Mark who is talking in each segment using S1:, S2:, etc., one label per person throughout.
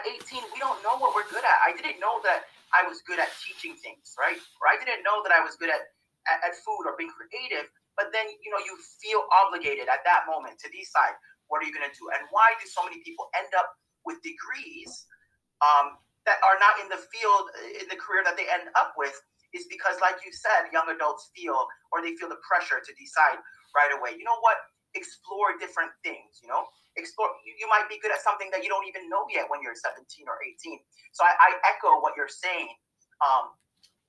S1: at 18, we don't know what we're good at. I didn't know that I was good at teaching things, right? Or I didn't know that I was good at, at, at food or being creative. But then, you know, you feel obligated at that moment to decide what are you going to do? And why do so many people end up with degrees um, that are not in the field, in the career that they end up with? Is because, like you said, young adults feel or they feel the pressure to decide right away. You know what? Explore different things, you know? Explore you, you, might be good at something that you don't even know yet when you're 17 or 18 so i, I echo what you're saying. Um,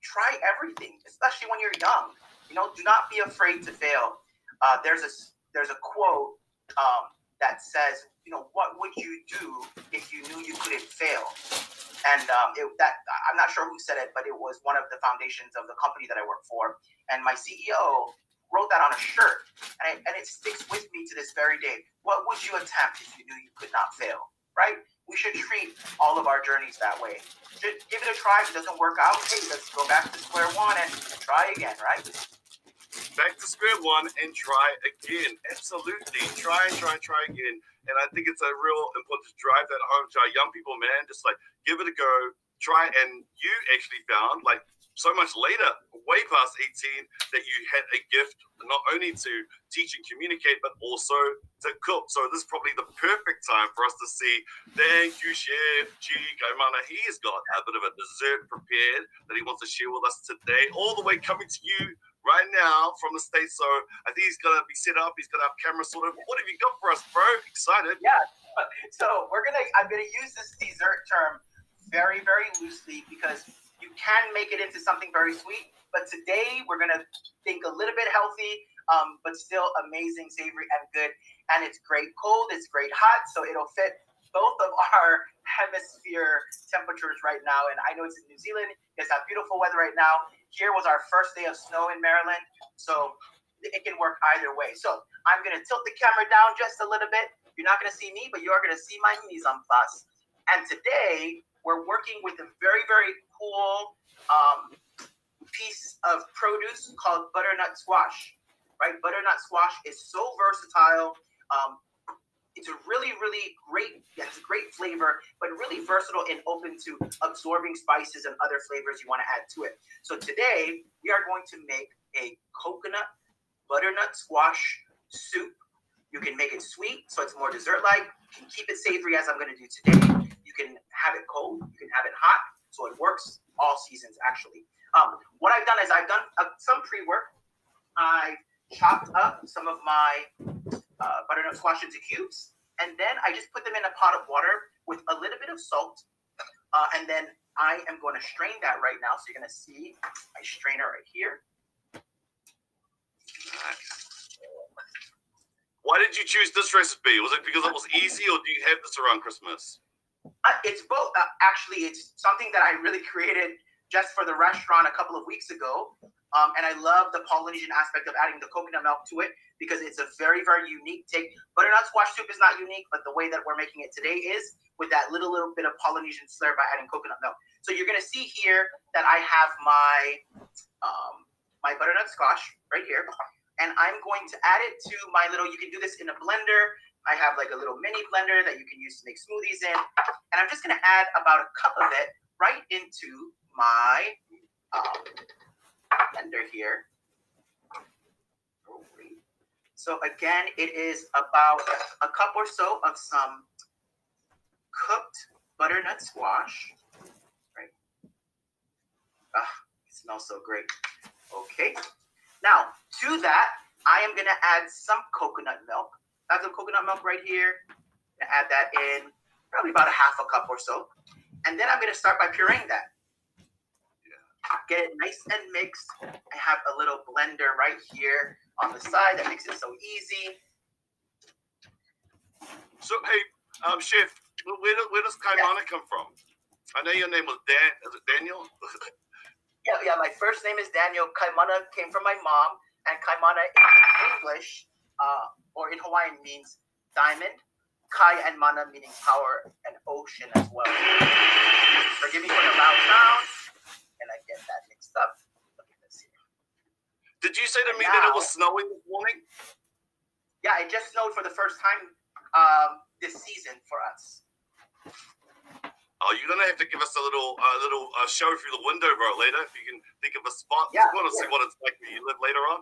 S1: try everything especially when you're young. You know do not be afraid to fail. Uh, there's a there's a quote um, that says you know what would you do if you knew you couldn't fail? And um, it, that i'm not sure who said it but it was one of the foundations of the company that i work for. And my ceo wrote that on a shirt, and, and it sticks with me to this very day. What would you attempt if you knew you could not fail? Right? We should treat all of our journeys that way. Just give it a try. If it doesn't work out, hey, let's go back to square one and try again, right?
S2: Back to square one and try again. Absolutely. Try and try and try again. And I think it's a real important to drive that home to our young people, man. Just like give it a go. Try and you actually found like so much later, way past 18, that you had a gift not only to teach and communicate, but also to cook. So this is probably the perfect time for us to see. Thank you, Chef G. Kaimana. He's got a bit of a dessert prepared that he wants to share with us today, all the way coming to you right now from the States. So I think he's gonna be set up, he's gonna have camera sort of. What have you got for us, bro? Excited.
S1: Yeah. So we're gonna I'm gonna use this dessert term very, very loosely because you can make it into something very sweet. But today we're gonna think a little bit healthy, um, but still amazing, savory, and good. And it's great cold, it's great hot, so it'll fit both of our hemisphere temperatures right now. And I know it's in New Zealand, it's got beautiful weather right now. Here was our first day of snow in Maryland, so it can work either way. So I'm gonna tilt the camera down just a little bit. You're not gonna see me, but you're gonna see my mise en place. And today we're working with a very, very cool um, piece of produce called butternut squash. Right, butternut squash is so versatile. Um, it's a really, really great. It's a great flavor, but really versatile and open to absorbing spices and other flavors you want to add to it. So today we are going to make a coconut butternut squash soup. You can make it sweet, so it's more dessert-like. You can keep it savory, as I'm going to do today. You can have it cold. You can have it hot. So it works all seasons, actually. Um, what I've done is I've done uh, some pre-work. I chopped up some of my uh, butternut squash into cubes, and then I just put them in a pot of water with a little bit of salt, uh, and then I am going to strain that right now. So you're going to see my strainer right here.
S2: Why did you choose this recipe? Was it because it was easy, or do you have this around Christmas?
S1: Uh, it's both. Uh, actually, it's something that I really created just for the restaurant a couple of weeks ago. Um, and I love the Polynesian aspect of adding the coconut milk to it because it's a very, very unique take. Butternut squash soup is not unique, but the way that we're making it today is with that little, little bit of Polynesian flair by adding coconut milk. So you're going to see here that I have my um, my butternut squash right here. And I'm going to add it to my little, you can do this in a blender. I have like a little mini blender that you can use to make smoothies in. And I'm just going to add about a cup of it right into my um, blender here. So again, it is about a cup or so of some cooked butternut squash. Right. Ah, it smells so great. Okay. Now, to that, I am going to add some coconut milk have some coconut milk right here. And add that in, probably about a half a cup or so. And then I'm going to start by pureeing that. Get it nice and mixed. I have a little blender right here on the side that makes it so easy.
S2: So, hey, um, Chef, where, where does Kaimana yeah. come from? I know your name was Dan. Is it Daniel?
S1: yeah, yeah. My first name is Daniel. Kaimana came from my mom, and Kaimana in English in Hawaiian means diamond. Kai and mana meaning power and ocean as well. Forgive me for the loud sound, and I get that mixed up. Look at this here.
S2: Did you say to me now, that it was snowing this morning?
S1: Yeah, it just snowed for the first time um, this season for us.
S2: Oh, you're gonna have to give us a little, uh, little uh, show through the window, bro. Later, if you can think of a spot.
S1: Yeah,
S2: I want to
S1: yeah.
S2: see what it's like where you live later on.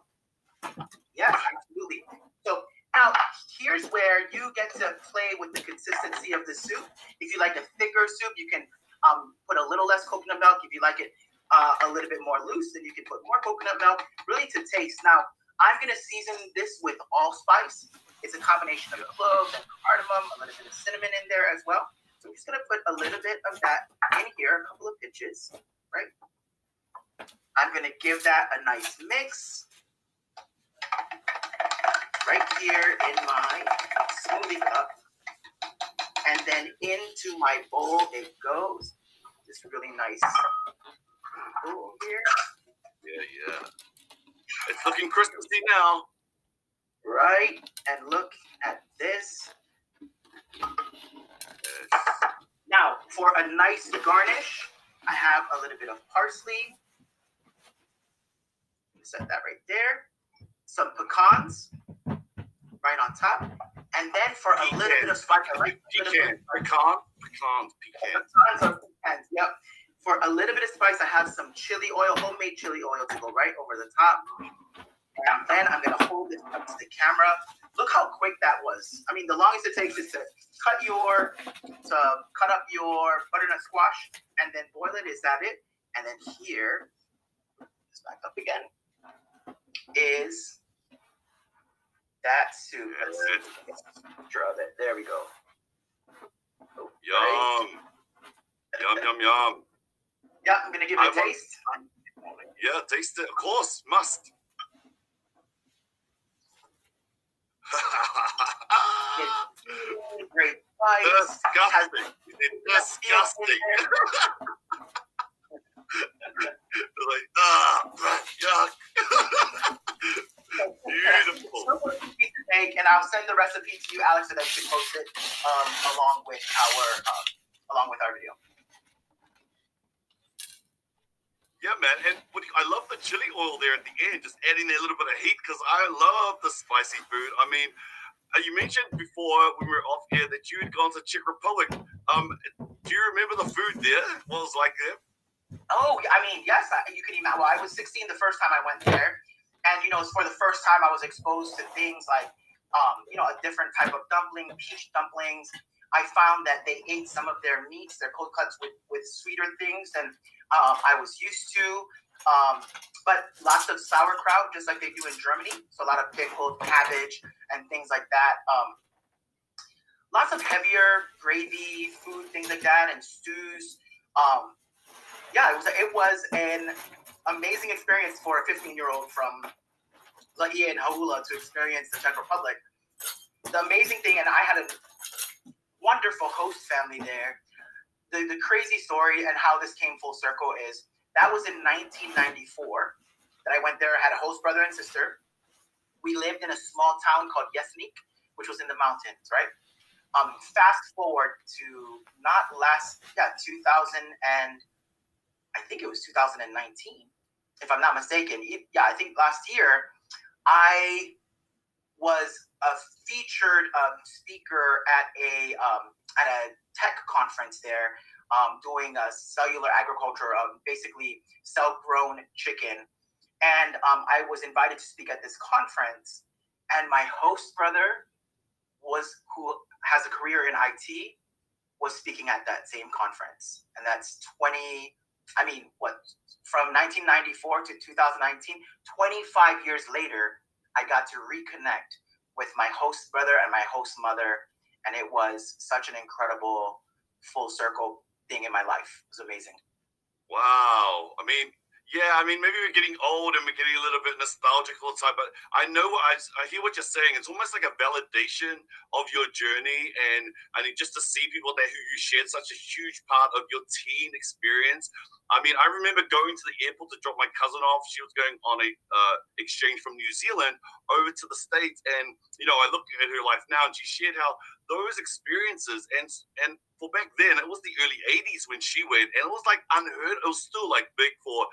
S1: Yeah, absolutely. So now here's where you get to play with the consistency of the soup. If you like a thicker soup, you can um, put a little less coconut milk. If you like it uh, a little bit more loose, then you can put more coconut milk. Really to taste. Now I'm gonna season this with allspice. It's a combination of cloves and cardamom, a little bit of cinnamon in there as well. So I'm just gonna put a little bit of that in here, a couple of pinches, right? I'm gonna give that a nice mix right here in my smoothie cup. And then into my bowl it goes. This really nice bowl here.
S2: Yeah, yeah. It's looking Christmassy now.
S1: Right? And look at this.
S2: Yes.
S1: Now, for a nice garnish, I have a little bit of parsley. Set that right there. Some pecans right on top. And then for a little bit of spice, I like a little bit
S2: Pecan,
S1: of
S2: pecan, pecan.
S1: Tons of pecans. Yep. For a little bit of spice, I have some chili oil, homemade chili oil to go right over the top. And then I'm gonna hold this up to the camera. Look how quick that was. I mean, the longest it takes is to cut your to cut up your butternut squash and then boil it. Is that it? And then here, back up again, is that soup. Let's see. Let's get a picture of it. There we go. Oh,
S2: Yum. Yum, yum, yum.
S1: Yeah, I'm gonna give it
S2: I
S1: a
S2: want-
S1: taste.
S2: Yeah, taste it. Of course, must.
S1: Great.
S2: Disgusting. Disgusting. like, ah, yuck. Beautiful.
S1: So much easy to and I'll send the recipe to you, Alex, so that you can post it um, along with our um, along with our video.
S2: Yeah, man. And what you, I love the chili oil there at the end, just adding a little bit of heat because I love the spicy food. I mean, uh, you mentioned before when we were off air that you had gone to Czech Republic. Um, do you remember the food there? What was like there?
S1: Oh, I mean, yes, I, you can even. Well, I was 16 the first time I went there, and you know, it's for the first time I was exposed to things like, um, you know, a different type of dumpling, peach dumplings. I found that they ate some of their meats, their cold cuts with with sweeter things than um, I was used to. Um, but lots of sauerkraut, just like they do in Germany. So a lot of pickled cabbage and things like that. Um, lots of heavier gravy, food, things like that, and stews. Um, yeah, it was it was an amazing experience for a 15 year old from Laie and Hauula to experience the Czech Republic. The amazing thing, and I had a wonderful host family there. The, the crazy story and how this came full circle is that was in 1994 that I went there. I had a host brother and sister. We lived in a small town called Jeseník, which was in the mountains, right? Um, fast forward to not last, yeah, 2000 and I think it was 2019, if I'm not mistaken. Yeah, I think last year I was a featured um, speaker at a um, at a tech conference there, um, doing a cellular agriculture, um, basically self-grown chicken. And um, I was invited to speak at this conference, and my host brother was who has a career in IT was speaking at that same conference, and that's 20. I mean, what from 1994 to 2019, 25 years later, I got to reconnect with my host brother and my host mother, and it was such an incredible full circle thing in my life. It was amazing.
S2: Wow. I mean, yeah, I mean, maybe we're getting old and we're getting a little bit nostalgic all the time, but I know I, I hear what you're saying. It's almost like a validation of your journey. And I think just to see people there who you shared such a huge part of your teen experience. I mean, I remember going to the airport to drop my cousin off. She was going on a uh, exchange from New Zealand over to the States. And, you know, I look at her life now and she shared how those experiences and, and for back then, it was the early 80s when she went, and it was like unheard. It was still like big for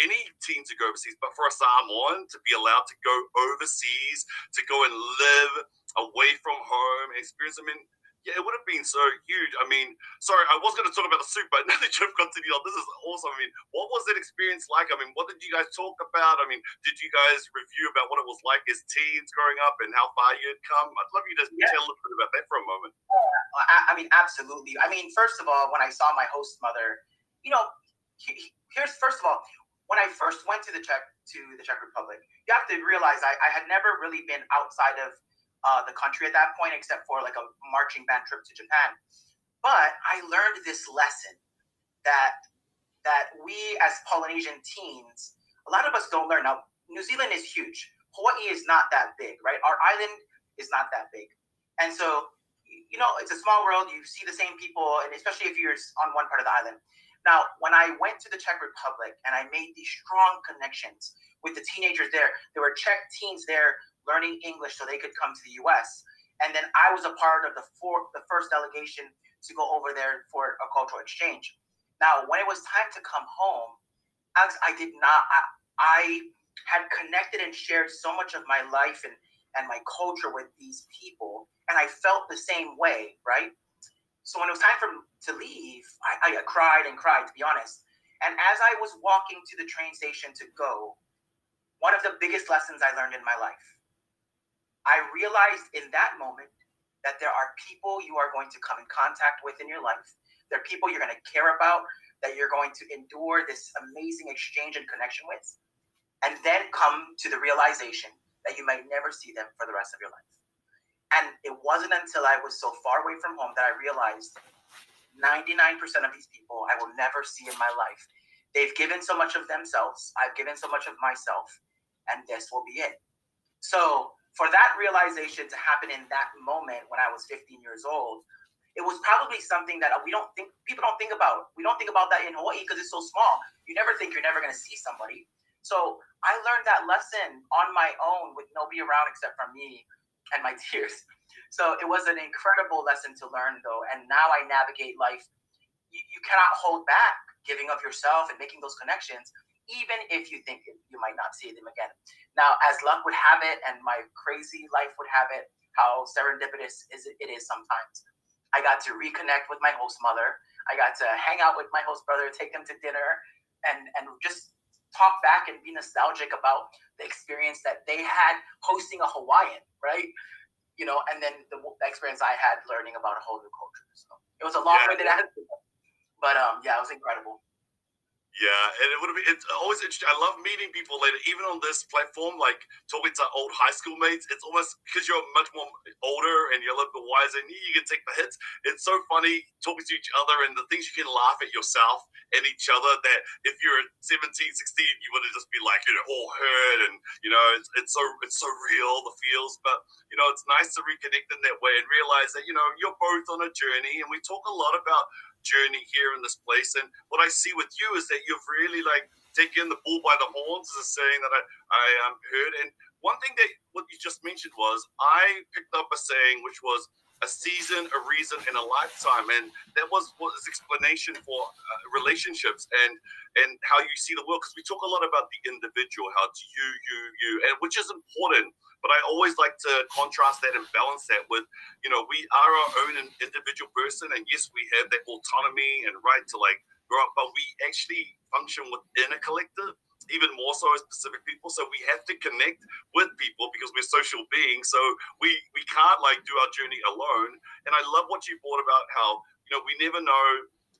S2: any teen to go overseas, but for a Samoan to be allowed to go overseas, to go and live away from home, experience. I mean, Yeah, it would have been so huge. I mean, sorry, I was going to talk about the soup, but now that you've continued on, this is awesome. I mean, what was that experience like? I mean, what did you guys talk about? I mean, did you guys review about what it was like as teens growing up and how far you had come? I'd love you to yeah. tell a little bit about that for a moment.
S1: Uh, I, I, mean, absolutely. I mean, first of all, when I saw my host mother, you know, here's first of all, when I first went to the Czech to the Czech Republic, you have to realize I, I had never really been outside of uh, the country at that point, except for like a marching band trip to Japan. But I learned this lesson that that we as Polynesian teens, a lot of us don't learn. Now, New Zealand is huge. Hawaii is not that big, right? Our island is not that big, and so you know it's a small world. You see the same people, and especially if you're on one part of the island. Now, when I went to the Czech Republic and I made these strong connections with the teenagers there, there were Czech teens there learning English so they could come to the U.S. And then I was a part of the four, the first delegation to go over there for a cultural exchange. Now, when it was time to come home, Alex, I did not. I, I had connected and shared so much of my life and and my culture with these people, and I felt the same way, right? So when it was time for to leave, I, I cried and cried, to be honest. And as I was walking to the train station to go, one of the biggest lessons I learned in my life I realized in that moment that there are people you are going to come in contact with in your life. There are people you're going to care about, that you're going to endure this amazing exchange and connection with, and then come to the realization that you might never see them for the rest of your life. And it wasn't until I was so far away from home that I realized 99% of these people I will never see in my life. They've given so much of themselves, I've given so much of myself, and this will be it. So for that realization to happen in that moment when I was 15 years old, it was probably something that we don't think people don't think about. We don't think about that in Hawaii because it's so small. You never think you're never going to see somebody. So I learned that lesson on my own with nobody around except for me and my tears. So it was an incredible lesson to learn, though. And now I navigate life. You, you cannot hold back giving of yourself and making those connections even if you think you might not see them again. Now, as luck would have it, and my crazy life would have it, how serendipitous is it, is sometimes. I got to reconnect with my host mother. I got to hang out with my host brother, take them to dinner, and and just talk back and be nostalgic about the experience that they had hosting a Hawaiian, right? You know, and then the, the experience I had learning about a whole new culture. So it was a long yeah. way that I had, but um, yeah, it was incredible.
S2: Yeah, and it would be it's always interesting. I love meeting people later, even on this platform, like talking to old high school mates. It's almost because you're much more older and you're a little bit wiser and you can take the hits. It's so funny talking to each other and the things you can laugh at yourself and each other that if you're 17, 16, you would just be like, you know, all hurt and you know, it's, it's so it's so real, the feels. But you know, it's nice to reconnect in that way and realize that, you know, you're both on a journey and we talk a lot about journey here in this place. And what I see with you is that you've really like taken the bull by the horns, is a saying that I, I um, heard. And one thing that what you just mentioned was I picked up a saying which was a season, a reason, and a lifetime, and that was was explanation for uh, relationships and and how you see the world. Because we talk a lot about the individual, how it's you, you, you, and which is important. But I always like to contrast that and balance that with, you know, we are our own individual person, and yes, we have that autonomy and right to like grow up, but we actually function within a collective even more so as Pacific people. So we have to connect with people because we're social beings. So we we can't like do our journey alone. And I love what you brought about how you know we never know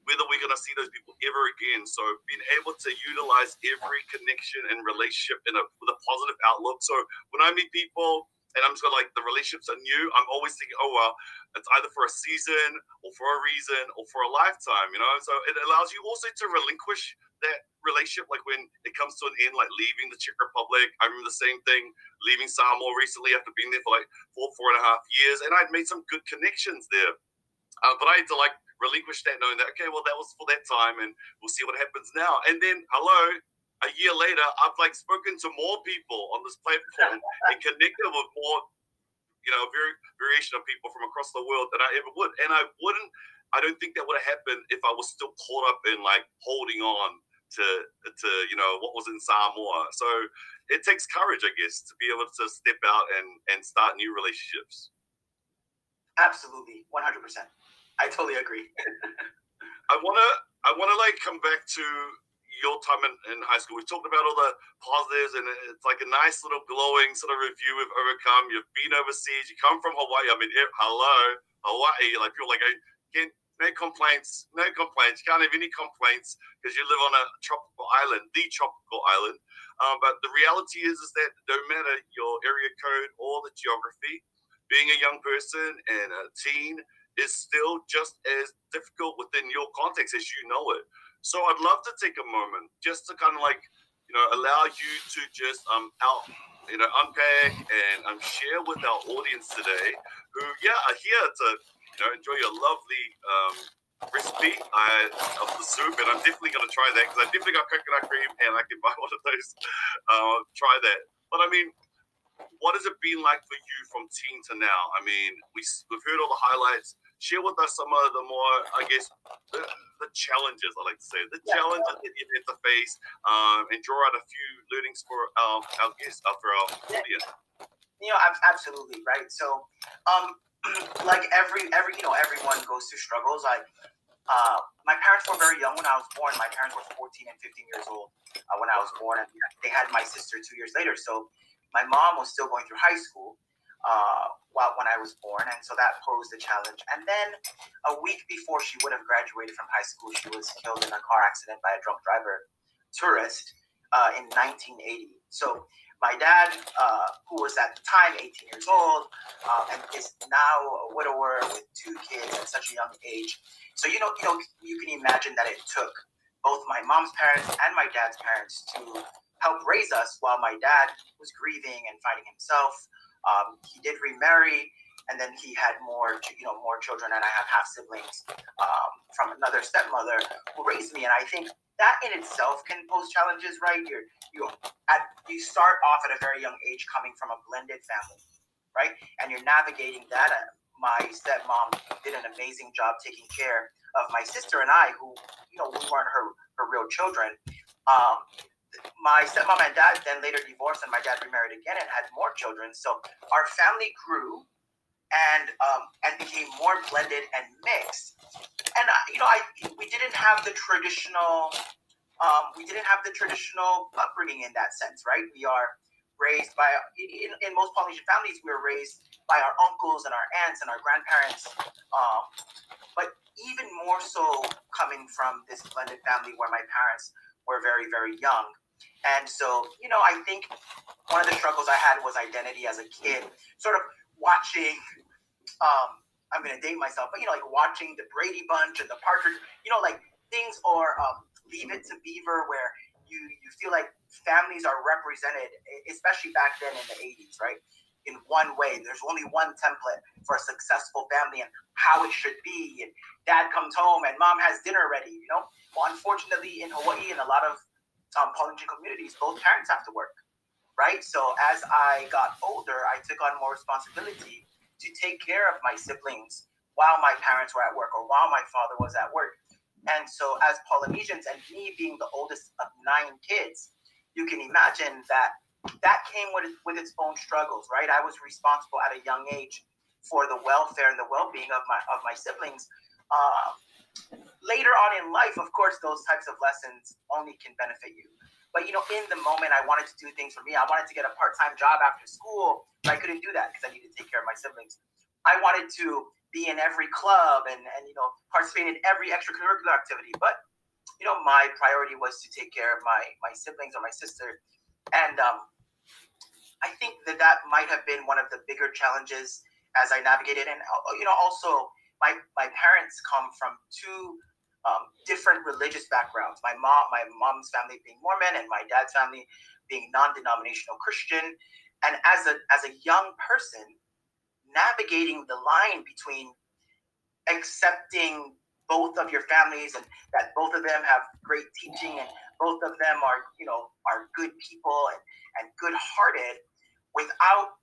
S2: whether we're going to see those people ever again. So being able to utilize every connection and relationship in a with a positive outlook. So when I meet people and I'm just like the relationships are new, I'm always thinking, oh well, it's either for a season or for a reason or for a lifetime, you know. So it allows you also to relinquish that relationship. Like when it comes to an end, like leaving the Czech Republic, I remember the same thing leaving Samoa recently after being there for like four, four and a half years, and I'd made some good connections there. Uh, but I had to like relinquish that, knowing that okay, well, that was for that time, and we'll see what happens now. And then, hello, a year later, I've like spoken to more people on this platform and connected with more, you know, very variation of people from across the world than I ever would. And I wouldn't, I don't think that would have happened if I was still caught up in like holding on to to you know what was in Samoa. So it takes courage, I guess, to be able to step out and and start new relationships.
S1: Absolutely, one hundred percent. I totally agree.
S2: I wanna I wanna like come back to your time in, in high school. We talked about all the positives, and it's like a nice little glowing sort of review we've overcome. You've been overseas. You come from Hawaii. I mean, hello, Hawaii. Like people like can't, no complaints, no complaints. You can't have any complaints because you live on a tropical island, the tropical island. Um, but the reality is, is that no matter your area code or the geography, being a young person and a teen is still just as difficult within your context as you know it. So I'd love to take a moment just to kind of like, you know, allow you to just um out, you know, unpack and um share with our audience today, who yeah are here to you know enjoy your lovely um recipe I, of the soup, and I'm definitely going to try that because I definitely got coconut cream, and I can buy one of those. Uh, try that. But I mean, what has it been like for you from teen to now? I mean, we we've heard all the highlights share with us some of the more, I guess, the, the challenges, I like to say, the yeah. challenges that you had to face, um, and draw out a few learnings for um, our guests, uh, for our audience.
S1: You know, absolutely, right? So, um, like every, every, you know, everyone goes through struggles. I, uh, my parents were very young when I was born. My parents were 14 and 15 years old uh, when I was born, and they had my sister two years later. So my mom was still going through high school, uh, while, when I was born, and so that posed a challenge. And then a week before she would have graduated from high school, she was killed in a car accident by a drunk driver tourist uh, in 1980. So my dad, uh, who was at the time 18 years old, uh, and is now a widower with two kids at such a young age. So you know, you know, you can imagine that it took both my mom's parents and my dad's parents to help raise us while my dad was grieving and finding himself. Um, he did remarry, and then he had more, you know, more children, and I have half siblings um, from another stepmother who raised me. And I think that in itself can pose challenges, right? You're you at you start off at a very young age coming from a blended family, right? And you're navigating that. My stepmom did an amazing job taking care of my sister and I, who you know we weren't her her real children. Um, my stepmom and dad then later divorced, and my dad remarried again and had more children. So our family grew and um, and became more blended and mixed. And uh, you know, I we didn't have the traditional um, we didn't have the traditional upbringing in that sense, right? We are raised by in, in most Polynesian families, we were raised by our uncles and our aunts and our grandparents. Um, but even more so coming from this blended family where my parents were very, very young. And so, you know, I think one of the struggles I had was identity as a kid, sort of watching, um, I'm going to date myself, but, you know, like watching the Brady Bunch and the Partridge, you know, like things or um, Leave It to Beaver, where you, you feel like families are represented, especially back then in the 80s, right? In one way, there's only one template for a successful family and how it should be. And dad comes home and mom has dinner ready, you know? Well, unfortunately, in Hawaii and a lot of um, Polynesian communities, both parents have to work, right? So as I got older, I took on more responsibility to take care of my siblings while my parents were at work or while my father was at work. And so, as Polynesians, and me being the oldest of nine kids, you can imagine that that came with, with its own struggles, right? I was responsible at a young age for the welfare and the well-being of my of my siblings. Uh, later on in life, of course, those types of lessons only can benefit you. But you know, in the moment, I wanted to do things for me. I wanted to get a part-time job after school, but I couldn't do that because I needed to take care of my siblings. I wanted to be in every club and and you know participate in every extracurricular activity, but you know, my priority was to take care of my my siblings or my sister, and um, I think that that might have been one of the bigger challenges as I navigated, and you know, also my my parents come from two um, different religious backgrounds. My mom, my mom's family being Mormon, and my dad's family being non-denominational Christian. And as a as a young person, navigating the line between accepting both of your families and that both of them have great teaching and both of them are you know are good people and, and good hearted without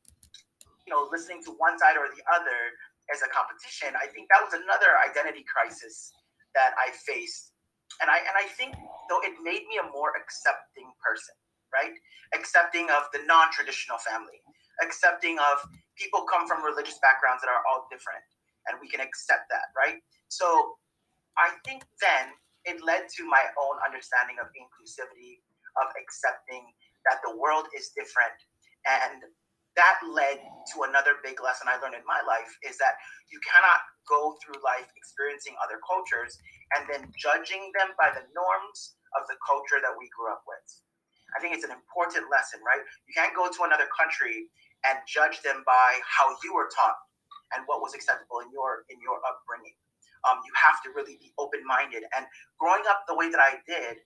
S1: you know listening to one side or the other as a competition i think that was another identity crisis that I faced. And I and I think though it made me a more accepting person, right? Accepting of the non-traditional family, accepting of people come from religious backgrounds that are all different. and we can accept that, right? So I think then it led to my own understanding of inclusivity, of accepting that the world is different. And that led to another big lesson I learned in my life is that you cannot go through life experiencing other cultures and then judging them by the norms of the culture that we grew up with. I think it's an important lesson, right? You can't go to another country and judge them by how you were taught and what was acceptable in your in your upbringing. Um, you have to really be open-minded. And growing up the way that I did,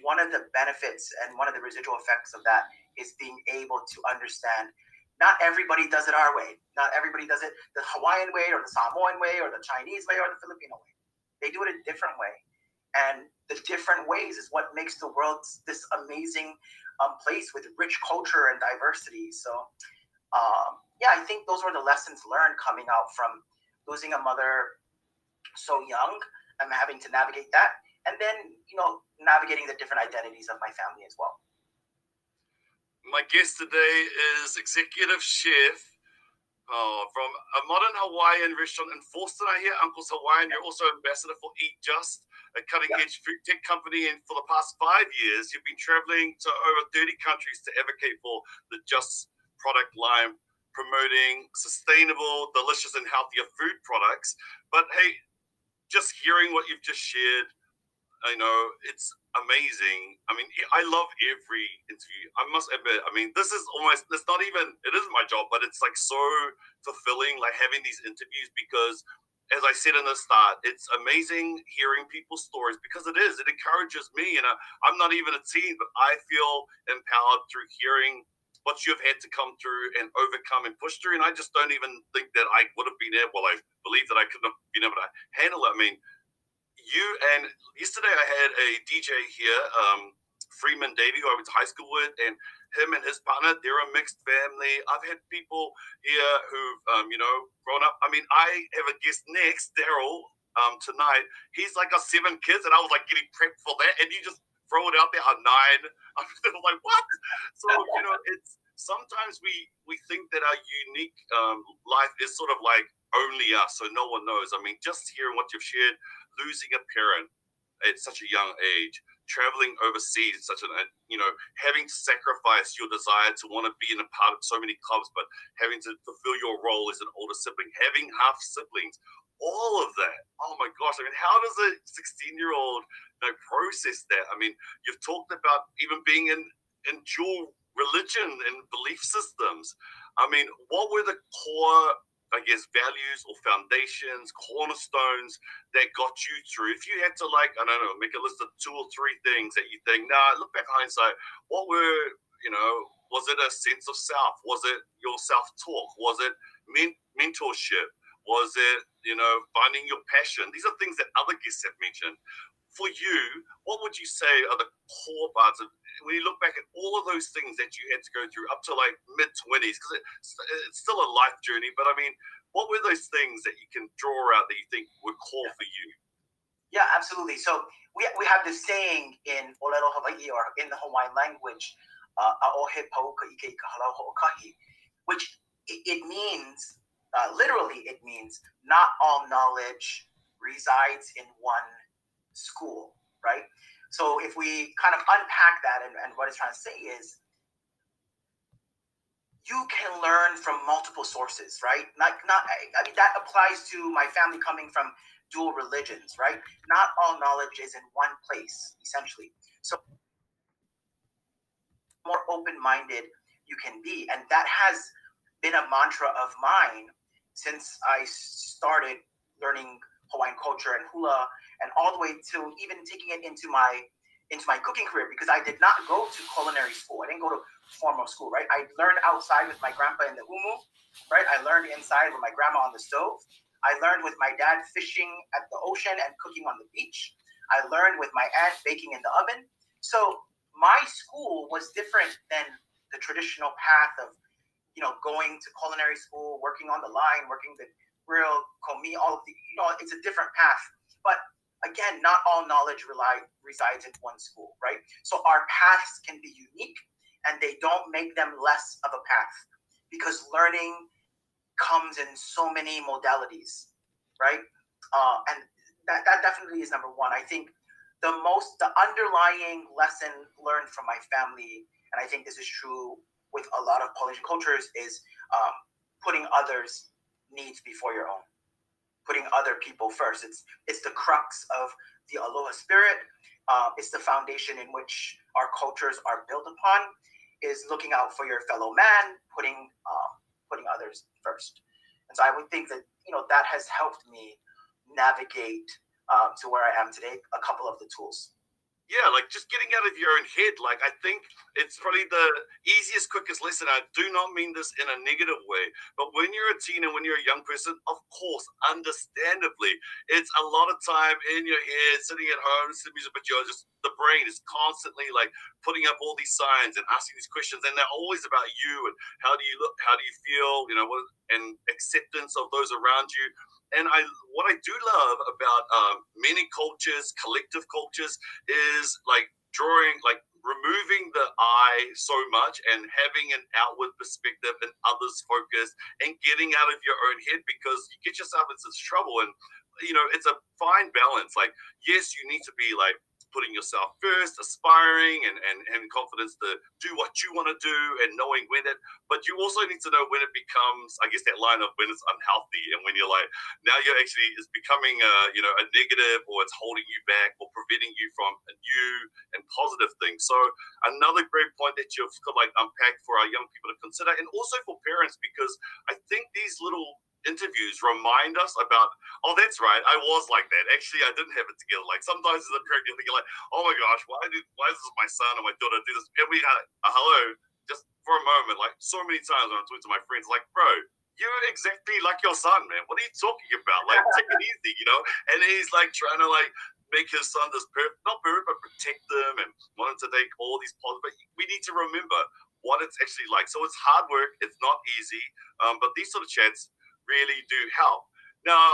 S1: one of the benefits and one of the residual effects of that is being able to understand not everybody does it our way. Not everybody does it the Hawaiian way or the Samoan way or the Chinese way or the Filipino way. They do it a different way. And the different ways is what makes the world this amazing um, place with rich culture and diversity. So, um, yeah, I think those were the lessons learned coming out from losing a mother so young and having to navigate that. And then, you know, navigating the different identities of my family as well.
S2: My guest today is executive chef oh, from a modern Hawaiian restaurant in Forster. I hear Uncle's Hawaiian. You're also ambassador for Eat Just, a cutting edge food tech company. And for the past five years, you've been traveling to over 30 countries to advocate for the Just product line, promoting sustainable, delicious, and healthier food products. But hey, just hearing what you've just shared, I know it's amazing. I mean, I love every interview. I must admit, I mean, this is almost, it's not even, it isn't my job, but it's like so fulfilling, like having these interviews because, as I said in the start, it's amazing hearing people's stories because it is, it encourages me. And I'm not even a teen, but I feel empowered through hearing what you've had to come through and overcome and push through. And I just don't even think that I would have been able, well, I believe that I couldn't have been able to handle it. I mean, you and yesterday I had a DJ here, um, Freeman Davy, who I went to high school with, and him and his partner, they're a mixed family. I've had people here who've, um, you know, grown up. I mean, I have a guest next, Daryl, um, tonight. He's like got seven kids, and I was like getting prepped for that, and you just throw it out there at nine. I'm like, what? So, you know, it's sometimes we we think that our unique um, life is sort of like only us, so no one knows. I mean, just hearing what you've shared, losing a parent at such a young age, traveling overseas, such an uh, you know, having to sacrifice your desire to want to be in a part of so many clubs, but having to fulfill your role as an older sibling, having half siblings, all of that. Oh my gosh! I mean, how does a 16 year old you know, process that? I mean, you've talked about even being in in dual religion and belief systems. I mean, what were the core I guess, values or foundations, cornerstones that got you through? If you had to, like, I don't know, make a list of two or three things that you think, nah, look back hindsight, what were, you know, was it a sense of self? Was it your self talk? Was it men- mentorship? Was it, you know, finding your passion? These are things that other guests have mentioned. For you, what would you say are the core parts of when you look back at all of those things that you had to go through up to like mid 20s, because it's, it's still a life journey, but I mean, what were those things that you can draw out that you think were core for you?
S1: Yeah, absolutely. So we, we have this saying in Olelo Hawaii or in the Hawaiian language, uh, which it means, uh, literally, it means not all knowledge resides in one school, right? So if we kind of unpack that and, and what it's trying to say is you can learn from multiple sources, right? Not not I mean that applies to my family coming from dual religions, right? Not all knowledge is in one place, essentially. So more open-minded you can be. And that has been a mantra of mine since I started learning Hawaiian culture and hula and all the way to even taking it into my into my cooking career because I did not go to culinary school. I didn't go to formal school, right? I learned outside with my grandpa in the umu, right? I learned inside with my grandma on the stove. I learned with my dad fishing at the ocean and cooking on the beach. I learned with my aunt baking in the oven. So my school was different than the traditional path of, you know, going to culinary school, working on the line, working the grill, commis, all of the, you know, it's a different path. But again, not all knowledge rely, resides in one school, right? So our paths can be unique and they don't make them less of a path because learning comes in so many modalities. right? Uh, and that, that definitely is number one. I think the most, the underlying lesson learned from my family, and I think this is true with a lot of Polynesian cultures, is um, putting others' needs before your own, putting other people first. It's it's the crux of the aloha spirit. Uh, it's the foundation in which our cultures are built upon. Is looking out for your fellow man, putting um, putting others first. And so I would think that you know that has helped me navigate um, to where I am today. A couple of the tools
S2: yeah, like just getting out of your own head. Like I think it's probably the easiest, quickest lesson. I do not mean this in a negative way, but when you're a teen and when you're a young person, of course, understandably, it's a lot of time in your head, sitting at home, listening to music, but you're just the brain is constantly like putting up all these signs and asking these questions, and they're always about you and how do you look, how do you feel, you know, what, and acceptance of those around you and I what I do love about um, many cultures, collective cultures, is like drawing like removing the I so much and having an outward perspective and others focus and getting out of your own head because you get yourself into trouble and you know it's a fine balance. Like yes you need to be like putting yourself first, aspiring and, and, and confidence to do what you want to do and knowing when it, but you also need to know when it becomes, I guess, that line of when it's unhealthy and when you're like, now you're actually, it's becoming a, you know, a negative or it's holding you back or preventing you from a new and positive thing. So another great point that you've got like unpacked for our young people to consider and also for parents, because I think these little interviews remind us about, oh, that's right, I was like that. Actually, I didn't have it together. Like sometimes as a parent, you're thinking like, oh my gosh, why did why does my son or my daughter do this? And we had a hello just for a moment, like so many times when I'm talking to my friends, like, bro, you're exactly like your son, man. What are you talking about? Like, take it easy, you know? And he's like trying to like make his son this perfect, not perfect, but protect them and want to take all these positive. But we need to remember what it's actually like. So it's hard work. It's not easy. Um, but these sort of chats really do help. Now,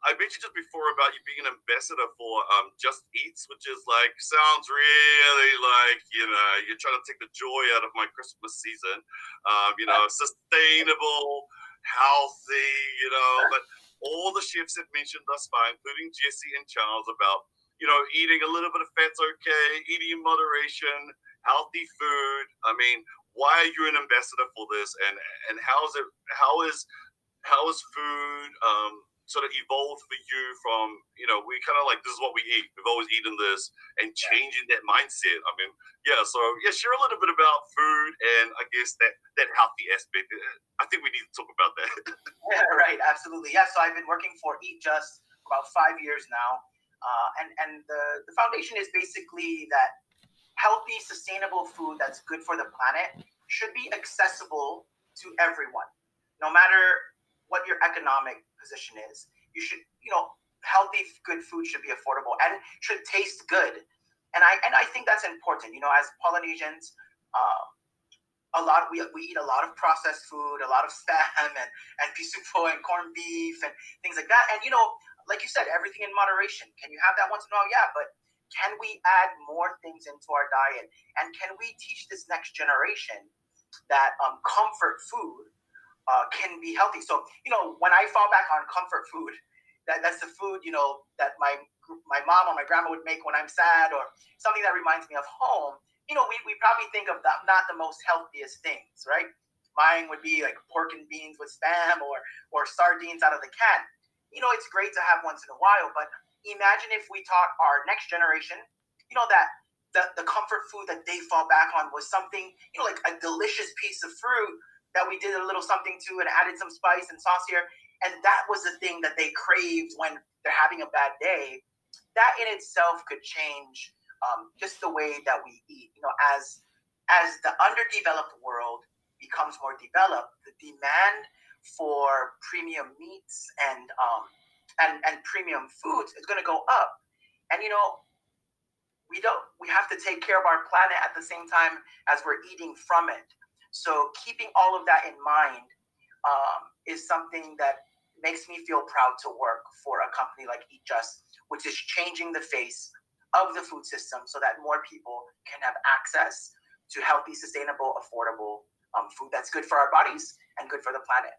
S2: I mentioned just before about you being an ambassador for um, Just Eats, which is like sounds really like you know you're trying to take the joy out of my Christmas season. Um, you know, sustainable, healthy. You know, but all the chefs have mentioned thus far, including Jesse and Charles, about you know eating a little bit of fat's okay, eating in moderation, healthy food. I mean, why are you an ambassador for this, and and how is it? How is how has food um, sort of evolved for you from you know we kind of like this is what we eat. We've always eaten this and changing that mindset i mean yeah so yeah share a little bit about food and i guess that that healthy aspect i think we need to talk about that.
S1: Yeah right absolutely yeah so i've been working for eat just about five years now uh, and and the, the foundation is basically that healthy sustainable food that's good for the planet should be accessible to everyone no matter what your economic position is. You should, you know, healthy, good food should be affordable and should taste good. And I and I think that's important. You know, as Polynesians, uh, a lot we, we eat a lot of processed food, a lot of spam and and pisupo and corned beef and things like that. And you know, like you said, everything in moderation. Can you have that once in a while? Yeah, but can we add more things into our diet? And can we teach this next generation that um, comfort food uh, can be healthy. So, you know, when I fall back on comfort food, that, that's the food, you know, that my my mom or my grandma would make when I'm sad or something that reminds me of home, you know, we, we probably think of that not the most healthiest things, right? Mine would be like pork and beans with spam or or sardines out of the can. You know, it's great to have once in a while, but imagine if we taught our next generation, you know, that the, the comfort food that they fall back on was something, you know, like a delicious piece of fruit that we did a little something to and added some spice and sauce here. And that was the thing that they craved when they're having a bad day. That in itself could change um, just the way that we eat. You know, as as the underdeveloped world becomes more developed, the demand for premium meats and um, and and premium foods is going to go up. And you know, we don't we have to take care of our planet at the same time as we're eating from it. So keeping all of that in mind um, is something that makes me feel proud to work for a company like Eat Just, which is changing the face of the food system so that more people can have access to healthy, sustainable, affordable um, food that's good for our bodies and good for the planet.